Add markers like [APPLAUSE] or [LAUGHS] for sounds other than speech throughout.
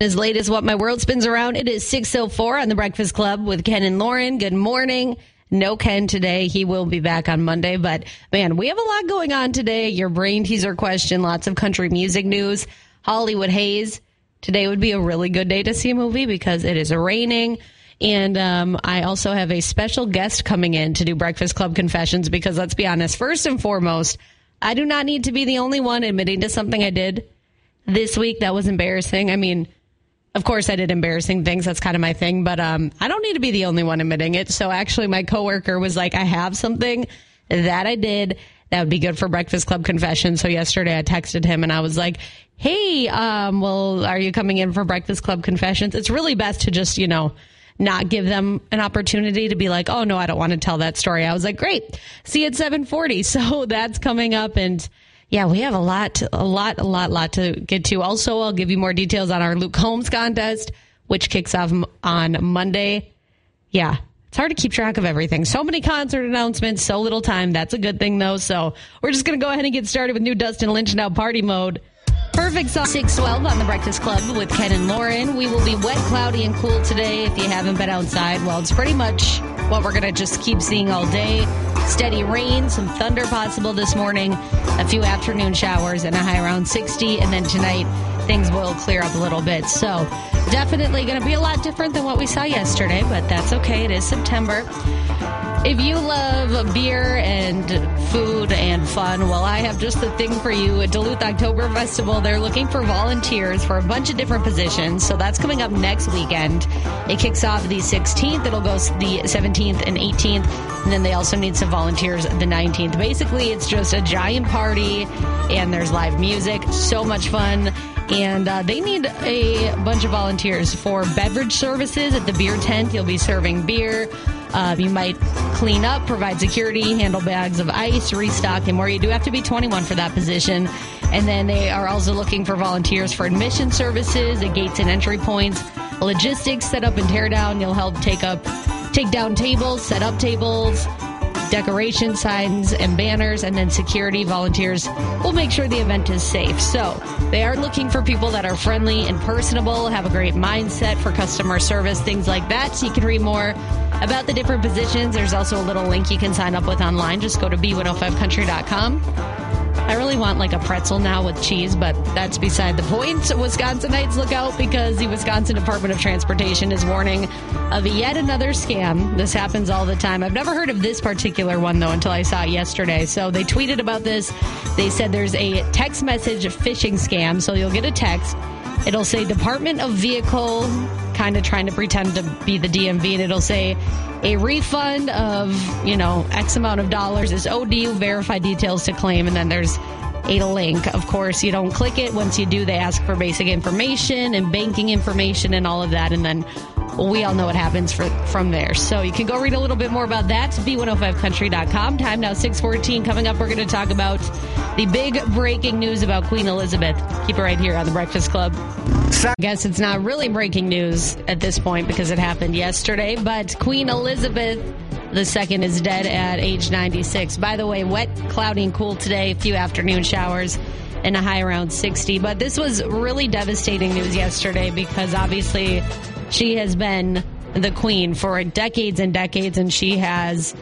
As late as what my world spins around, it is 604 on the Breakfast Club with Ken and Lauren. Good morning. No Ken today. He will be back on Monday. But man, we have a lot going on today. Your brain teaser question, lots of country music news, Hollywood Haze. Today would be a really good day to see a movie because it is raining. And um, I also have a special guest coming in to do Breakfast Club confessions because let's be honest, first and foremost, I do not need to be the only one admitting to something I did this week that was embarrassing. I mean, of course I did embarrassing things. That's kind of my thing, but um, I don't need to be the only one admitting it. So actually my coworker was like, I have something that I did that would be good for Breakfast Club confession. So yesterday I texted him and I was like, Hey, um, well, are you coming in for Breakfast Club confessions? It's really best to just, you know, not give them an opportunity to be like, Oh no, I don't want to tell that story. I was like, great. See you at 740. [LAUGHS] So that's coming up and yeah, we have a lot, a lot, a lot, lot to get to. Also, I'll give you more details on our Luke Combs contest, which kicks off on Monday. Yeah, it's hard to keep track of everything. So many concert announcements, so little time. That's a good thing, though. So we're just going to go ahead and get started with new Dustin Lynch now party mode. Perfect song 612 on the Breakfast Club with Ken and Lauren. We will be wet, cloudy, and cool today if you haven't been outside. Well, it's pretty much what we're going to just keep seeing all day. Steady rain, some thunder possible this morning, a few afternoon showers, and a high around 60. And then tonight, things will clear up a little bit. So, definitely going to be a lot different than what we saw yesterday, but that's okay. It is September. If you love beer and food and fun, well, I have just the thing for you. At Duluth October Festival, they're looking for volunteers for a bunch of different positions. So that's coming up next weekend. It kicks off the 16th. It'll go the 17th and 18th. And then they also need some volunteers the 19th. Basically, it's just a giant party and there's live music. So much fun and uh, they need a bunch of volunteers for beverage services at the beer tent. You'll be serving beer. Uh, you might clean up, provide security, handle bags of ice, restock, and more. You do have to be 21 for that position. And then they are also looking for volunteers for admission services at gates and entry points, logistics, set up and tear down. You'll help take up, take down tables, set up tables, decoration signs and banners, and then security volunteers will make sure the event is safe. So they are looking for people that are friendly and personable, have a great mindset for customer service, things like that. So you can read more about the different positions. There's also a little link you can sign up with online. Just go to b105country.com. I really want like a pretzel now with cheese, but that's beside the point. Wisconsinites look out because the Wisconsin Department of Transportation is warning of yet another scam. This happens all the time. I've never heard of this particular one though until I saw it yesterday. So they tweeted about this. They said there's a text message phishing scam. So you'll get a text. It'll say Department of Vehicle, kind of trying to pretend to be the DMV, and it'll say a refund of, you know, X amount of dollars is you, verify details to claim, and then there's a link. Of course, you don't click it. Once you do, they ask for basic information and banking information and all of that, and then we all know what happens for, from there. So you can go read a little bit more about that. B105country.com. Time now 614. Coming up, we're going to talk about the big breaking news about Queen Elizabeth. Keep it right here on the Breakfast Club. I guess it's not really breaking news at this point because it happened yesterday, but Queen Elizabeth the second is dead at age 96. By the way, wet, cloudy, and cool today. A few afternoon showers and a high around 60. But this was really devastating news yesterday because obviously she has been the queen for decades and decades, and she has,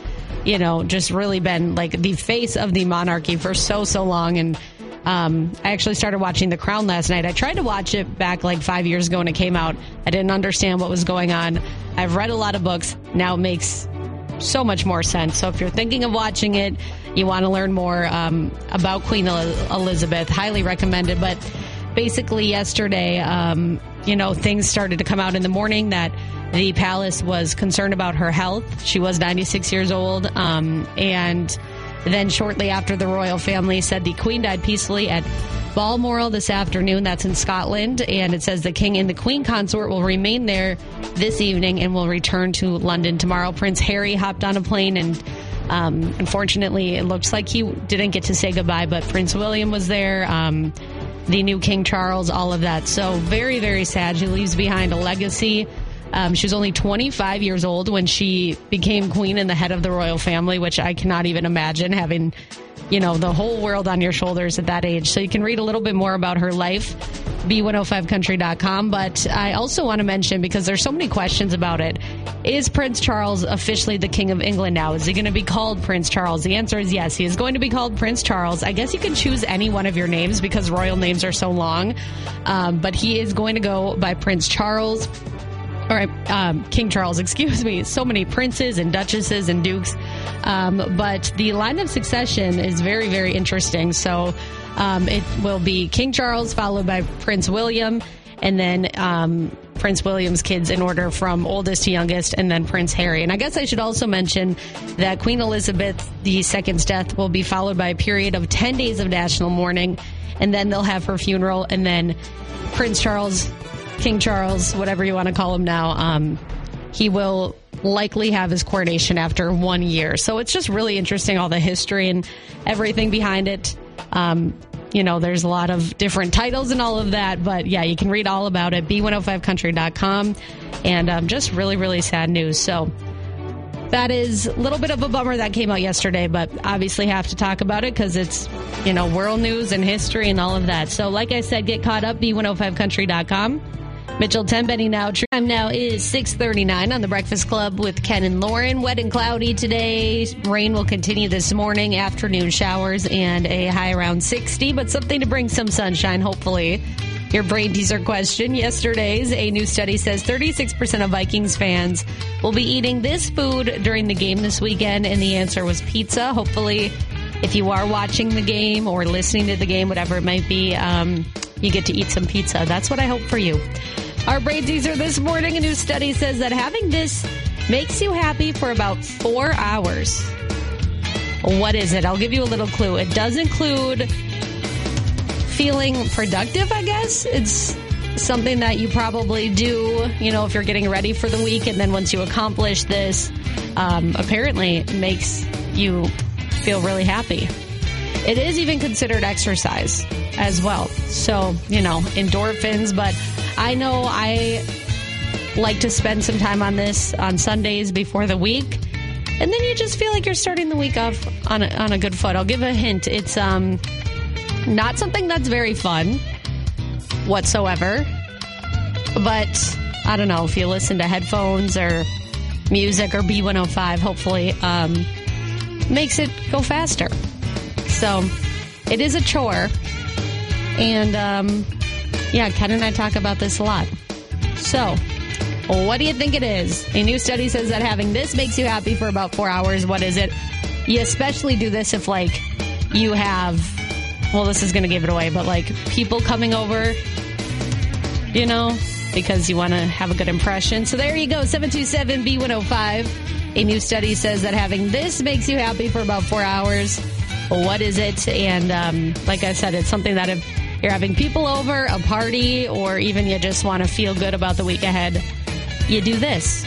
you know, just really been like the face of the monarchy for so, so long. And um, I actually started watching The Crown last night. I tried to watch it back like five years ago when it came out. I didn't understand what was going on. I've read a lot of books. Now it makes so much more sense. So if you're thinking of watching it, you want to learn more um, about Queen Elizabeth, highly recommended. But basically, yesterday, um, you know, things started to come out in the morning that the palace was concerned about her health. She was 96 years old. Um, and then shortly after, the royal family said the queen died peacefully at Balmoral this afternoon. That's in Scotland. And it says the king and the queen consort will remain there this evening and will return to London tomorrow. Prince Harry hopped on a plane and um, unfortunately, it looks like he didn't get to say goodbye, but Prince William was there. Um, the new King Charles, all of that. So very, very sad. She leaves behind a legacy. Um, she was only 25 years old when she became queen and the head of the royal family, which I cannot even imagine having you know, the whole world on your shoulders at that age. So you can read a little bit more about her life, b105country.com. But I also want to mention, because there's so many questions about it, is Prince Charles officially the King of England now? Is he going to be called Prince Charles? The answer is yes. He is going to be called Prince Charles. I guess you can choose any one of your names because royal names are so long. Um, but he is going to go by Prince Charles right, um, King Charles, [LAUGHS] excuse me. So many princes and duchesses and dukes. Um, but the line of succession is very, very interesting. So um, it will be King Charles, followed by Prince William, and then um, Prince William's kids in order from oldest to youngest, and then Prince Harry. And I guess I should also mention that Queen Elizabeth II's death will be followed by a period of 10 days of national mourning, and then they'll have her funeral, and then Prince Charles King Charles, whatever you want to call him now, um, he will likely have his coronation after one year. So it's just really interesting, all the history and everything behind it. Um, you know, there's a lot of different titles and all of that, but yeah, you can read all about it, b105country.com. And um, just really, really sad news. So that is a little bit of a bummer that came out yesterday, but obviously have to talk about it because it's, you know, world news and history and all of that. So, like I said, get caught up, b105country.com. Mitchell Tenpenny now. Time now is 639 on the Breakfast Club with Ken and Lauren. Wet and cloudy today. Rain will continue this morning, afternoon showers, and a high around 60, but something to bring some sunshine, hopefully. Your brain teaser question. Yesterday's a new study says 36% of Vikings fans will be eating this food during the game this weekend, and the answer was pizza. Hopefully, if you are watching the game or listening to the game, whatever it might be, um, you get to eat some pizza. That's what I hope for you. Our brain teaser this morning, a new study says that having this makes you happy for about four hours. What is it? I'll give you a little clue. It does include feeling productive, I guess. It's something that you probably do, you know, if you're getting ready for the week. And then once you accomplish this, um, apparently makes you feel really happy. It is even considered exercise as well. So, you know, endorphins, but I know I like to spend some time on this on Sundays before the week. And then you just feel like you're starting the week off on a, on a good foot. I'll give a hint. It's um not something that's very fun whatsoever. But I don't know if you listen to headphones or music or B105, hopefully um, makes it go faster. So it is a chore. And um, yeah, Ken and I talk about this a lot. So, what do you think it is? A new study says that having this makes you happy for about four hours. What is it? You especially do this if, like, you have, well, this is going to give it away, but like people coming over, you know, because you want to have a good impression. So there you go, 727 B105. A new study says that having this makes you happy for about four hours. What is it? And um, like I said, it's something that if you're having people over, a party, or even you just want to feel good about the week ahead, you do this.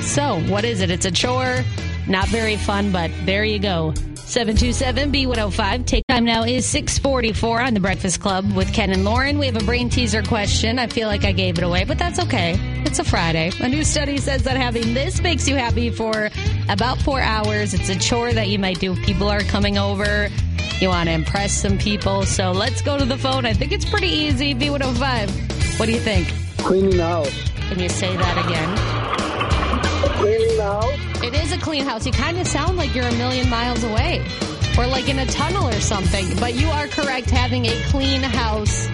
So, what is it? It's a chore, not very fun, but there you go. 727 B105. Take time now is 644 on the Breakfast Club with Ken and Lauren. We have a brain teaser question. I feel like I gave it away, but that's okay. It's a Friday. A new study says that having this makes you happy for about four hours. It's a chore that you might do if people are coming over. You want to impress some people. So let's go to the phone. I think it's pretty easy. B105. What do you think? Cleaning the house. Can you say that again? Cleaning the house. It is a clean house. You kind of sound like you're a million miles away or like in a tunnel or something. But you are correct. Having a clean house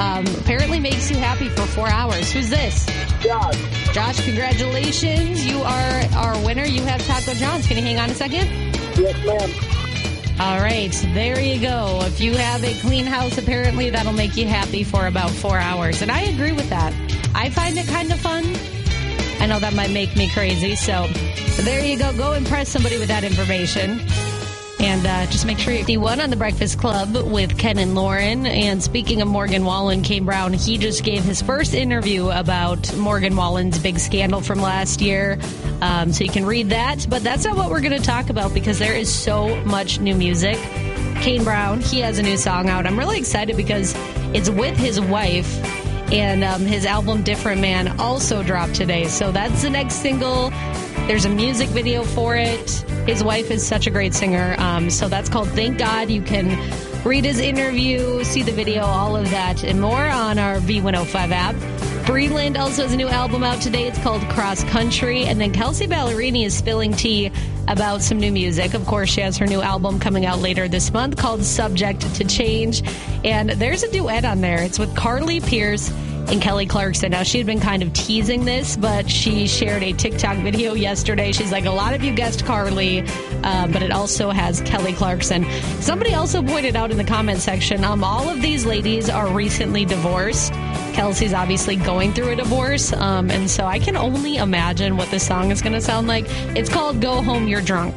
um, apparently makes you happy for four hours. Who's this? Josh. Josh, congratulations. You are our winner. You have Taco John's. Can you hang on a second? Yes, ma'am. All right, there you go. If you have a clean house, apparently that'll make you happy for about four hours. And I agree with that. I find it kind of fun. I know that might make me crazy. So there you go. Go impress somebody with that information. And uh, just make sure you one on the Breakfast Club with Ken and Lauren. And speaking of Morgan Wallen, Kane Brown, he just gave his first interview about Morgan Wallen's big scandal from last year. Um, so you can read that. But that's not what we're going to talk about because there is so much new music. Kane Brown, he has a new song out. I'm really excited because it's with his wife And um, his album Different Man also dropped today. So that's the next single. There's a music video for it. His wife is such a great singer. Um, so that's called Thank God. You can read his interview, see the video, all of that, and more on our B105 app. Breland also has a new album out today. It's called Cross Country. And then Kelsea Ballerini is spilling tea about some new music. Of course, she has her new album coming out later this month called Subject to Change. And there's a duet on there. It's with Carly Pearce and Kelly Clarkson. Now, she had been kind of teasing this, but she shared a TikTok video yesterday. She's like, a lot of you guessed Carly, uh, but it also has Kelly Clarkson. Somebody also pointed out in the comment section, um, all of these ladies are recently divorced. Kelsea's obviously going through a divorce, um, and so I can only imagine what this song is going to sound like. It's called Go Home, You're Drunk.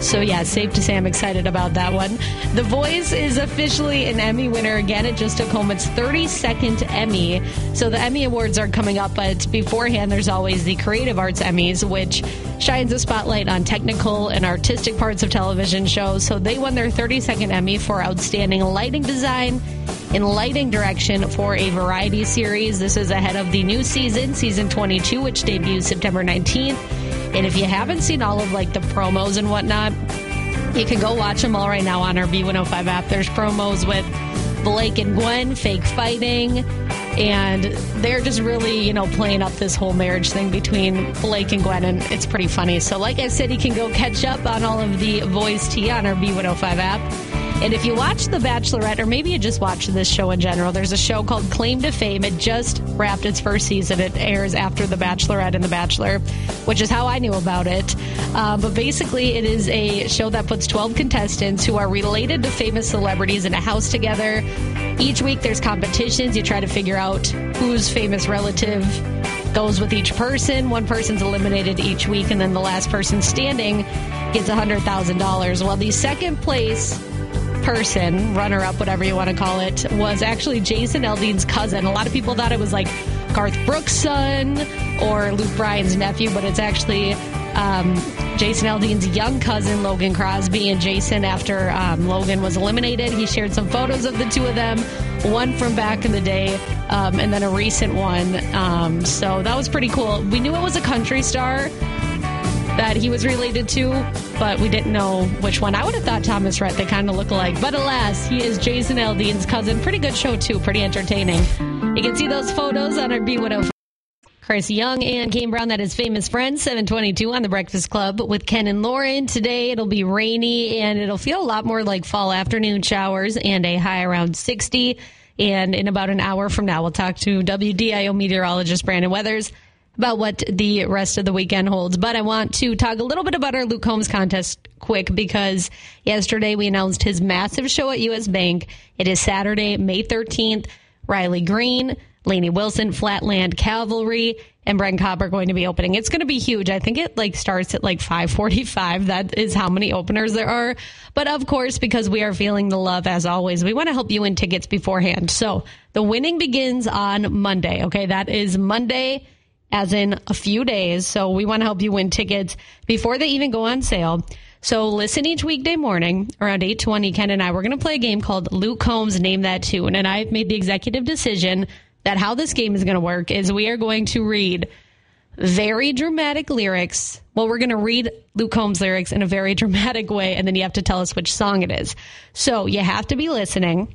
So, yeah, safe to say I'm excited about that one. The Voice is officially an Emmy winner again. It just took home its 32nd Emmy. So, the Emmy Awards are coming up, but beforehand, there's always the Creative Arts Emmys, which shines a spotlight on technical and artistic parts of television shows. So, they won their 32nd Emmy for Outstanding Lighting Design in lighting direction for a variety series. This is ahead of the new season, season 22, which debuts September 19th. And if you haven't seen all of like the promos and whatnot, you can go watch them all right now on our B105 app. There's promos with Blake and Gwen, fake fighting, and they're just really, you know, playing up this whole marriage thing between Blake and Gwen, and it's pretty funny. So, like I said, you can go catch up on all of the voice tea on our B105 app. And if you watch The Bachelorette, or maybe you just watch this show in general, there's a show called Claim to Fame. It just wrapped its first season. It airs after The Bachelorette and The Bachelor, which is how I knew about it. Uh, but basically, it is a show that puts 12 contestants who are related to famous celebrities in a house together. Each week, there's competitions. You try to figure out whose famous relative goes with each person. One person's eliminated each week, and then the last person standing gets $100,000. Well, the second place person, runner up, whatever you want to call it, was actually Jason Aldean's cousin. A lot of people thought it was like Garth Brooks' son or Luke Bryan's nephew, but it's actually um, Jason Aldean's young cousin, Logan Crosby. And Jason, after um, Logan was eliminated, he shared some photos of the two of them, one from back in the day, um, and then a recent one. Um, so that was pretty cool. We knew it was a country star that he was related to, but we didn't know which one. I would have thought Thomas Rhett, they kind of look alike. But alas, he is Jason Aldean's cousin. Pretty good show, too. Pretty entertaining. You can see those photos on our B105. Chris Young and Kane Brown, that is famous friends, 722 on the Breakfast Club with Ken and Lauren. Today it'll be rainy and it'll feel a lot more like fall afternoon showers and a high around 60. And in about an hour from now, we'll talk to WDIO meteorologist Brandon Weathers about what the rest of the weekend holds. But I want to talk a little bit about our Luke Combs contest quick because yesterday we announced his massive show at US Bank. It is Saturday, May 13th. Riley Green, Lainey Wilson, Flatland Cavalry, and Brent Cobb are going to be opening. It's going to be huge. I think it like starts at like 545. That is how many openers there are. But of course, because we are feeling the love as always, we want to help you win tickets beforehand. So the winning begins on Monday. Okay. That is Monday as in a few days. So we want to help you win tickets before they even go on sale. So listen each weekday morning around 8:20 Ken and I we're going to play a game called Luke Combs name that tune and I've made the executive decision that how this game is going to work is we are going to read very dramatic lyrics. Well, we're going to read Luke Combs lyrics in a very [LAUGHS] dramatic way and then you have to tell us which song it is. So, you have to be listening.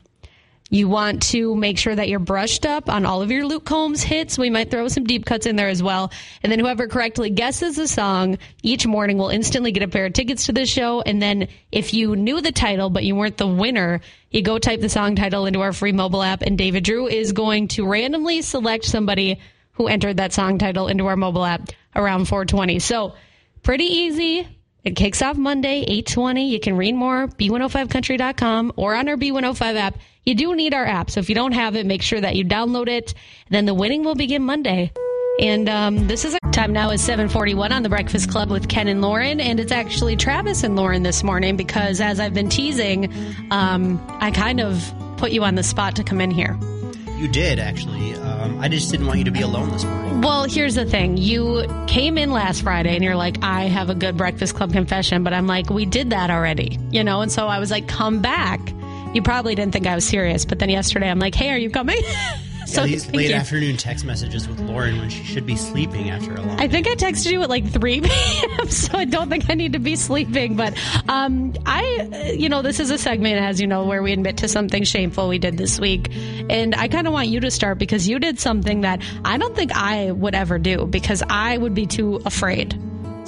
You want to make sure that you're brushed up on all of your Luke Combs hits. We might throw some deep cuts in there as well. And then whoever correctly guesses the song each morning will instantly get a pair of tickets to the show. And then if you knew the title, but you weren't the winner, you go type the song title into our free mobile app and David Drew is going to randomly select somebody who entered that song title into our mobile app around 420. So pretty easy. It kicks off Monday, 820. You can read more, b105country.com or on our B105 app. You do need our app. So if you don't have it, make sure that you download it. Then the winning will begin Monday. And um, this is a time now is 741 on the Breakfast Club with Ken and Lauren. And it's actually Travis and Lauren this morning because as I've been teasing, um, I kind of put you on the spot to come in here. You did, actually. Um, I just didn't want you to be alone this morning. Well, here's the thing. You came in last Friday and you're like, I have a good Breakfast Club confession, but I'm like, we did that already, you know? And so I was like, come back. You probably didn't think I was serious, but then yesterday I'm like, hey, are you coming? [LAUGHS] So yeah, these late you. afternoon text messages with Lauren when she should be sleeping after a long. I day. think I texted you at like 3 [LAUGHS] p.m., so I don't think I need to be sleeping. But um, I, you know, this is a segment, as you know, where we admit to something shameful we did this week. And I kind of want you to start because you did something that I don't think I would ever do because I would be too afraid.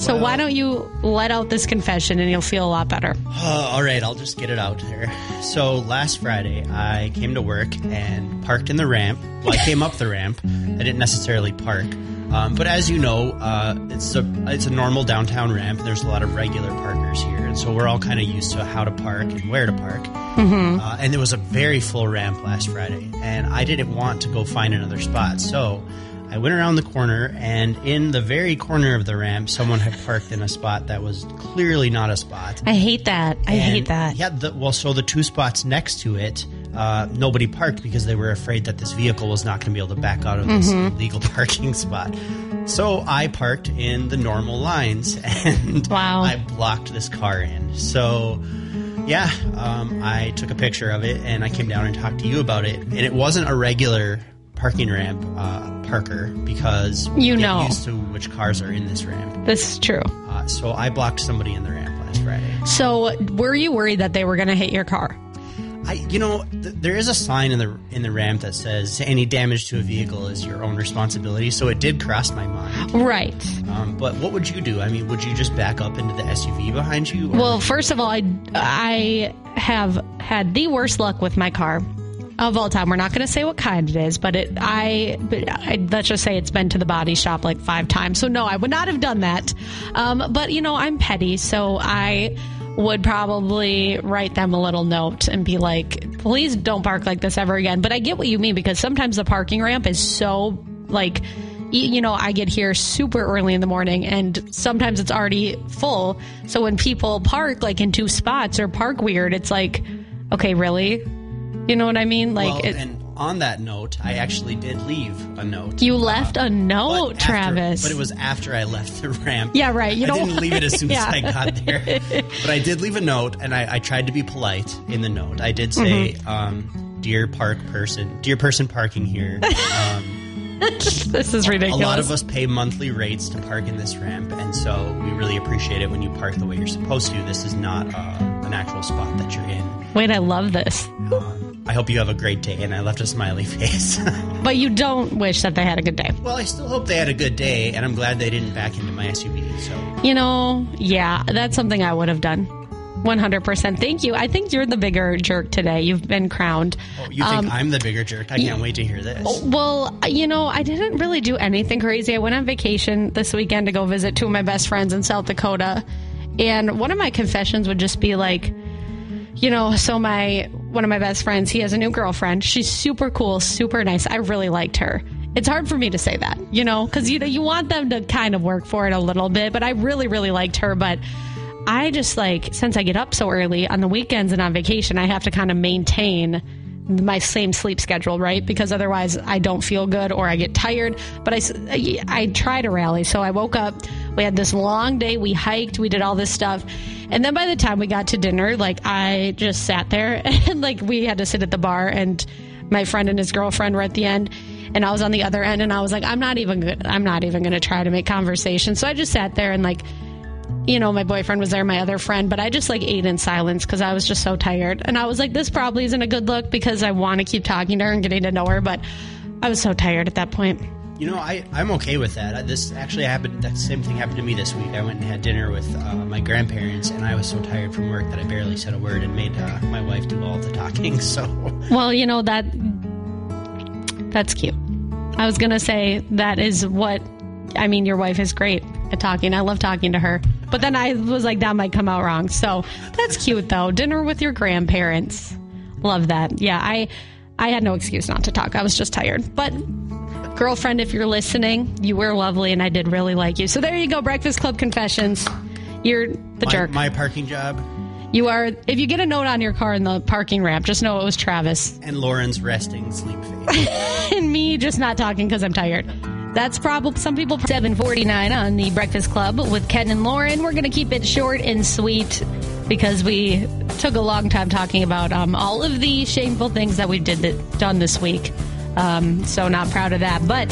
So Well- why don't you let out this confession and you'll feel a lot better? Uh, all right, I'll just get it out there. So last Friday, I came to work and parked in the ramp. Well, I came up the ramp. I didn't necessarily park, um, but as you know, uh, it's a it's a normal downtown ramp. There's a lot of regular parkers here, and so we're all kind of used to how to park and where to park. Uh, and it was a very full ramp last Friday, and I didn't want to go find another spot, so. I went around the corner, and in the very corner of the ramp, someone had parked in a spot that was clearly not a spot. I hate that. I hate that. Yeah, the, well, so the two spots next to it, uh, nobody parked because they were afraid that this vehicle was not going to be able to back out of this Mm-hmm. illegal [LAUGHS] parking spot. So I parked in the normal lines, [LAUGHS] and Wow. I blocked this car in. So. Yeah, um, I took a picture of it and I came down and talked to you about it. And it wasn't a regular parking ramp uh, parker because You know. used to which cars are in this ramp. This is true. Uh, so I blocked somebody in the ramp last Friday. So were you worried that they were going to hit your car? I, you know, th- there is a sign in the in the ramp that says any damage to a vehicle is your own responsibility. So it did cross my mind. Right. Um, but what would you do? I mean, would you just back up into the SUV behind you? or- Well, first of all, I, I have had the worst luck with my car of all time. We're not going to say what kind it is, but it I, I let's just say it's been to the body shop like five times. So no, I would not have done that. Um, but you know, I'm petty, so I would probably write them a little note and be like, please don't park like this ever again. But I get what you mean because sometimes the parking ramp is so like you know, I get here super early in the morning and sometimes it's already full. So when people park like in two spots or park weird, it's like, okay, really? You know what I mean? Like, well, it, and on that note, I actually did leave a note. you left a But note, after- Travis. But it was after I left the ramp. Yeah, right. You I don't- didn't leave it as [LAUGHS] soon Yeah. as I got there. [LAUGHS] but I did leave a note, and I, I tried to be polite in the note. I did say, Mm-hmm. um, "Dear park person, dear person parking here." [LAUGHS] Um, this is ridiculous. a lot of us pay monthly rates to park in this ramp, and so we really appreciate it when you park the way you're supposed to. This is not uh, an actual spot that you're in. Wait, I love this. I hope you have a great day, and I left a smiley [LAUGHS] face. But you don't wish that they had a good day. well, I still hope they had a good day, and I'm glad they didn't back into my SUV. So. You know, yeah, that's something I would have done. 100%. Thank you. I think you're the bigger jerk today. You've been crowned. Oh, you think um, I'm the bigger jerk? I can't wait to hear this. Oh, well, you know, I didn't really do anything crazy. I went on vacation this weekend to go visit two of my best friends in South Dakota. And one of my confessions would just be like, you know, so my one of my best friends, he has a new girlfriend. She's super cool, super nice. I really liked her. It's hard for me to say that, you know, because you know you want them to kind of work for it a little bit. But I really, really liked her. But I just like since I get up so early on the weekends and on vacation, I have to kind of maintain my same sleep schedule, right? Mm. Because otherwise I don't feel good or I get tired. But I, I try to rally. So I woke up, we had this long day, we hiked, we did all this stuff. And then by the time we got to dinner, like I just sat there [LAUGHS] and like we had to sit at the bar and my friend and his girlfriend were at the end and I was on the other end and I was like, I'm not even good. I'm not even going to try to make conversation. So I just sat there and like, you know, my boyfriend was there, my other friend, but I just like ate in silence because I was just so tired. And I was like, this probably isn't a good look because I want to keep talking to her and getting to know her, but I was so tired at that point. You know, I, I'm okay with that. This actually happened, that same thing happened to me this week. I went and had dinner with uh, my grandparents, and I was so tired from work that I barely said a word and made uh, my wife do all the talking. [LAUGHS] So, Well, you know, that that's cute. I was going to say that is what I mean, your wife is great at talking. I love talking to her. But then I was like, that might come out wrong. So that's cute, though. Dinner with your grandparents. Love that. Yeah, I I had no excuse not to talk. I was just tired. But girlfriend, if you're listening, you were lovely and I did really like you. So there you go, Breakfast Club confessions. You're the my, jerk. my parking job you are if you get a note on your car in the parking ramp, just know it was Travis. and Lauren's resting sleep face. [LAUGHS] and me just not talking because I'm tired. That's probably some people. 749 on the Breakfast Club with Ken and Lauren. We're going to keep it short and sweet because we took a long time talking about um, all of the shameful things that we did that, done this week. Um, so not proud of that. But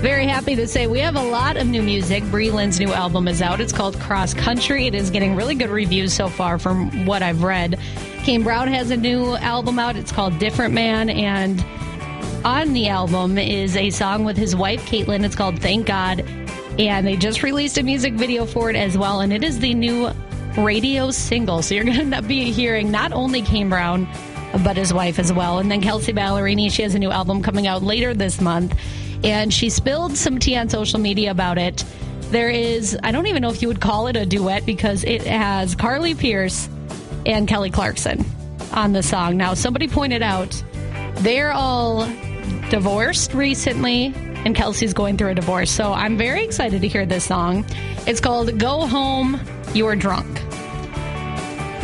very happy to say we have a lot of new music. Breland's new album is out. It's called Cross Country. It is getting really good reviews so far from what I've read. Kane Brown has a new album out. It's called Different Man. And on the album is a song with his wife, Katelyn. It's called Thank God. And they just released a music video for it as well. And it is the new radio single. So you're [LAUGHS] going to be hearing not only Kane Brown, but his wife as well. And then Kelsea Ballerini, she has a new album coming out later this month. And she spilled some tea on social media about it. There is, I don't even know if you would call it a duet because it has Carly Pearce and Kelly Clarkson on the song. Now, somebody pointed out they're all divorced recently, and Kelsea's going through a divorce. So I'm very excited to hear this song. It's called Go Home, You're Drunk.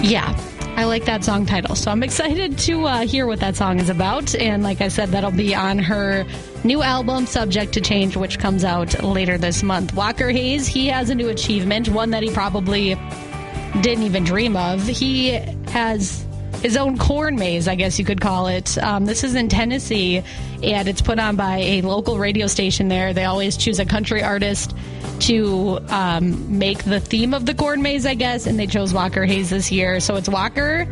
Yeah, I like that song title. So I'm excited to uh, hear what that song is about. And like I said, that'll be on her new album, Subject to Change, which comes out later this month. Walker Hayes, he has a new achievement, one that he probably didn't even dream of. He has his own corn maze, I guess you could call it. Um, this is in Tennessee, and it's put on by a local radio station there. They always choose a country artist to um, make the theme of the corn maze, I guess, and they chose Walker Hayes this year. So it's Walker,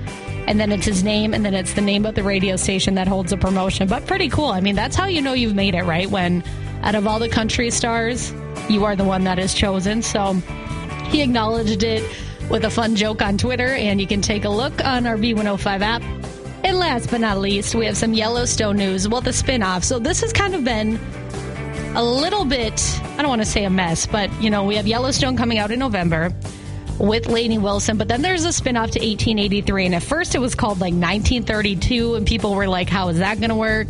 and then it's his name, and then it's the name of the radio station that holds the promotion. But pretty cool. I mean, that's how you know you've made it, right? When out of all the country stars, you are the one that is chosen. So he acknowledged it with a fun joke on Twitter, and you can take a look on our B105 app. And last but not least, we have some Yellowstone news. Well, the spinoff. So this has kind of been a little bit, I don't want to say a mess, but, you know, we have Yellowstone coming out in November with Lainey Wilson, but then there's a spinoff to 1883. And at first it was called like 1932, and people were like, how is that going to work?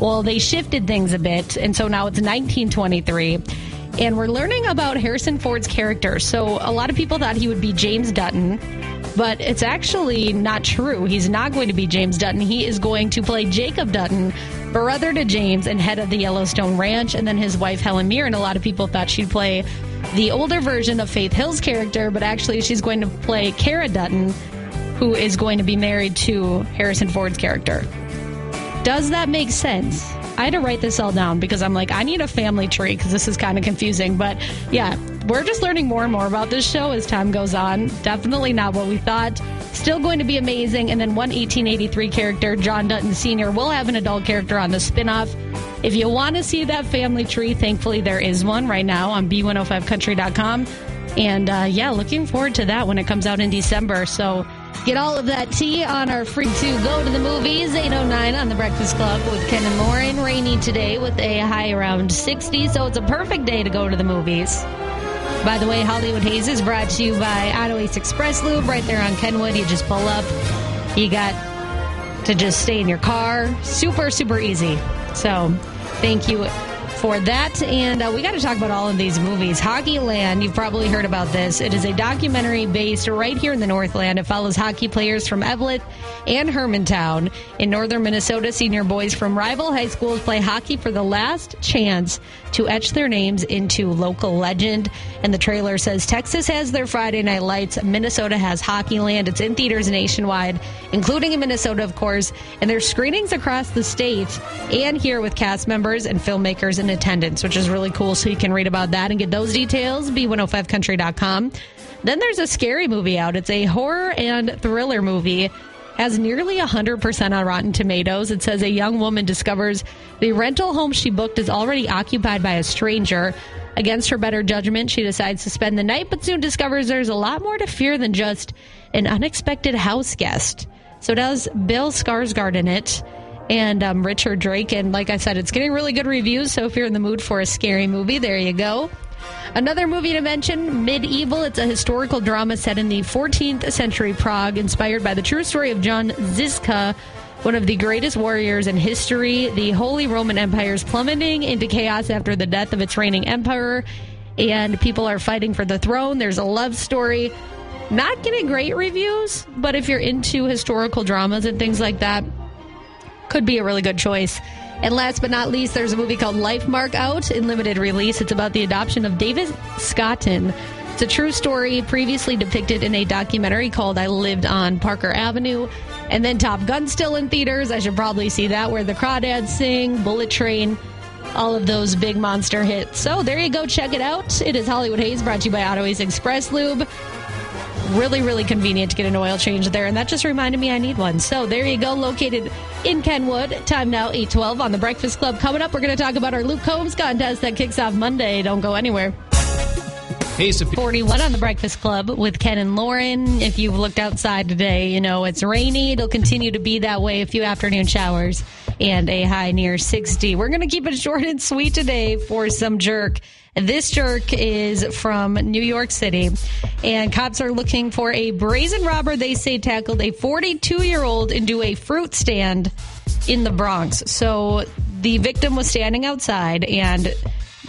Well, they shifted things a bit, and so now it's 1923 and we're learning about Harrison Ford's character. So a lot of people thought he would be James Dutton, but it's actually not true. He's not going to be James Dutton. He is going to play Jacob Dutton, brother to James and head of the Yellowstone Ranch, and then his wife Helen Mirren. A lot of people thought she'd play the older version of Faith Hill's character, but actually she's going to play Cara Dutton, who is going to be married to Harrison Ford's character. Does that make sense? I had to write this all down because I'm like, I need a family tree because this is kind of confusing. But yeah, we're just learning more and more about this show as time goes on. Definitely not what we thought. Still going to be amazing. And then one 1883 character, John Dutton Sr., will have an adult character on the spinoff. If you want to see that family tree, thankfully there is one right now on B105country.com. And uh, yeah, looking forward to that when it comes out in December. So Get all of that tea on our free to go to the movies, 809 on the Breakfast Club with Ken and Lauren. Rainy today with a high around 60, so it's a perfect day to go to the movies. By the way, Hollywood Haze is brought to you by Auto Ace Express Lube right there on Kenwood. You just pull up. You got to just stay in your car. Super, super easy. So thank you for that. And uh, we got to talk about all of these movies. Hockeyland, you've probably heard about this. It is a documentary based right here in the Northland. It follows hockey players from Eveleth and Hermantown in northern Minnesota. Senior boys from rival high schools play hockey for the last chance to etch their names into local legend. And the trailer says Texas has their Friday Night Lights, Minnesota has Hockeyland. It's in theaters nationwide, including in Minnesota, of course. And there's screenings across the state and here with cast members and filmmakers in attendance, which is really cool. So you can read about that and get those details, b105country.com. Then there's a scary movie out. It's a horror and thriller movie has nearly 100% on Rotten Tomatoes. It says a young woman discovers the rental home she booked is already occupied by a stranger. Against her better judgment, she decides to spend the night, but soon discovers there's a lot more to fear than just an unexpected house guest. So does Bill Skarsgård in it and um, Richard Drake. And like I said, it's getting really good reviews. So if you're in the mood for a scary movie, there you go. Another movie to mention, Medieval. It's a historical drama set in the 14th century Prague, inspired by the true story of John Ziska, one of the greatest warriors in history. The Holy Roman Empire is plummeting into chaos after the death of its reigning emperor, and people are fighting for the throne. There's a love story. Not getting great reviews, but if you're into historical dramas and things like that, could be a really good choice. And last but not least, there's a movie called Lifemark out in limited release. It's about the adoption of David Scotton. It's a true story previously depicted in a documentary called I Lived on Parker Avenue. And then Top Gun still in theaters. I should probably see that where the crawdads sing, Bullet Train, all of those big monster hits. So there you go. Check it out. It is Hollywood Haze brought to you by Auto Express Lube. Really, really convenient to get an oil change there. And that just reminded me I need one. So there you go. Located in Kenwood. Time now 812 on the Breakfast Club. Coming up, we're going to talk about our Luke Combs contest that kicks off Monday. Don't go anywhere. Hey, Sophia. 41 on the Breakfast Club with Ken and Lauren. If you've looked outside today, you know it's rainy. It'll continue to be that way. A few afternoon showers and a high near 60. We're going to keep it short and sweet today for some jerk. This jerk is from New York City, and cops are looking for a brazen robber they say tackled a 42 year old into a fruit stand in the Bronx. So the victim was standing outside and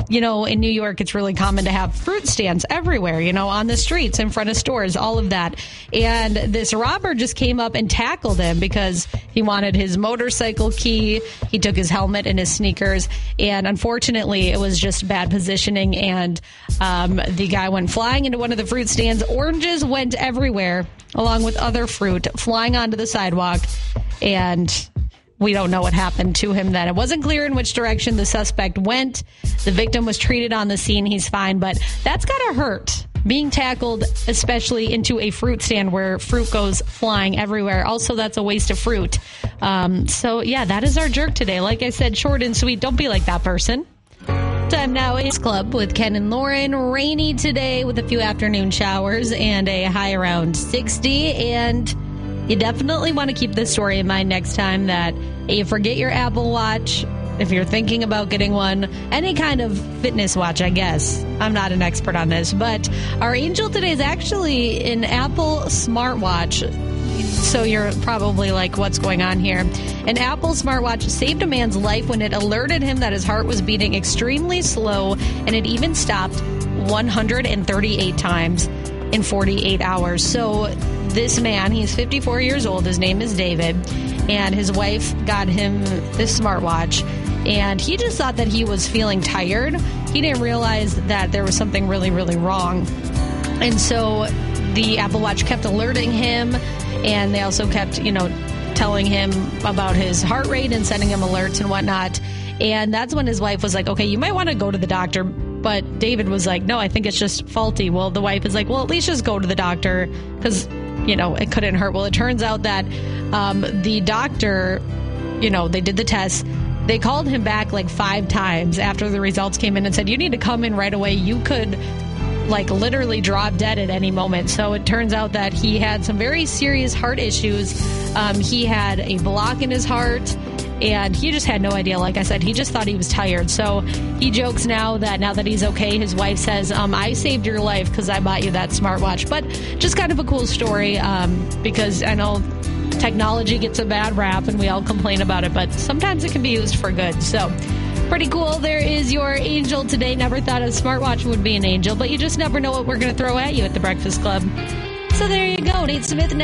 you know, in New York, it's really common to have fruit stands everywhere, you know, on the streets, in front of stores, all of that. And this robber just came up and tackled him because he wanted his motorcycle key. He took his helmet and his sneakers. And unfortunately, it was just bad positioning. And um, the guy went flying into one of the fruit stands. Oranges went everywhere, along with other fruit, flying onto the sidewalk. And we don't know what happened to him then. It wasn't clear in which direction the suspect went. The victim was treated on the scene. He's fine, but that's got to hurt. Being tackled, especially into a fruit stand where fruit goes flying everywhere. Also, that's a waste of fruit. Um, so, yeah, that is our jerk today. Like I said, short and sweet. Don't be like that person. Time now is Club with Ken and Lauren. Rainy today with a few afternoon showers and a high around 60. And you definitely want to keep this story in mind next time that you forget your Apple Watch. If you're thinking about getting one, any kind of fitness watch, I guess. I'm not an expert on this, but our angel today is actually an Apple smartwatch. So you're probably like, what's going on here? An Apple smartwatch saved a man's life when it alerted him that his heart was beating extremely slow and it even stopped 138 times in 48 hours. So this man, he's 54 years old. His name is David, and his wife got him this smartwatch. And he just thought that he was feeling tired. He didn't realize that there was something really, really wrong. And so the Apple Watch kept alerting him, and they also kept, you know, telling him about his heart rate and sending him alerts and whatnot. And that's when his wife was like, okay, you might want to go to the doctor. But David was like, no, I think it's just faulty. Well, the wife is like, well, at least just go to the doctor because you know, it couldn't hurt. Well, it turns out that um, the doctor, you know, they did the test. They called him back like five times after the results came in and said, You need to come in right away. You could like literally drop dead at any moment. So it turns out that he had some very serious heart issues. Um, he had a block in his heart and he just had no idea. Like I said, he just thought he was tired. So he jokes now that now that he's okay, his wife says, um, "I saved your life because I bought you that smartwatch." But just kind of a cool story um, because I know technology gets a bad rap and we all complain about it, but sometimes it can be used for good. So. Pretty cool. There is your angel today. Never thought a smartwatch would be an angel, but you just never know what we're going to throw at you at the Breakfast Club. So there you go. Nate Smith.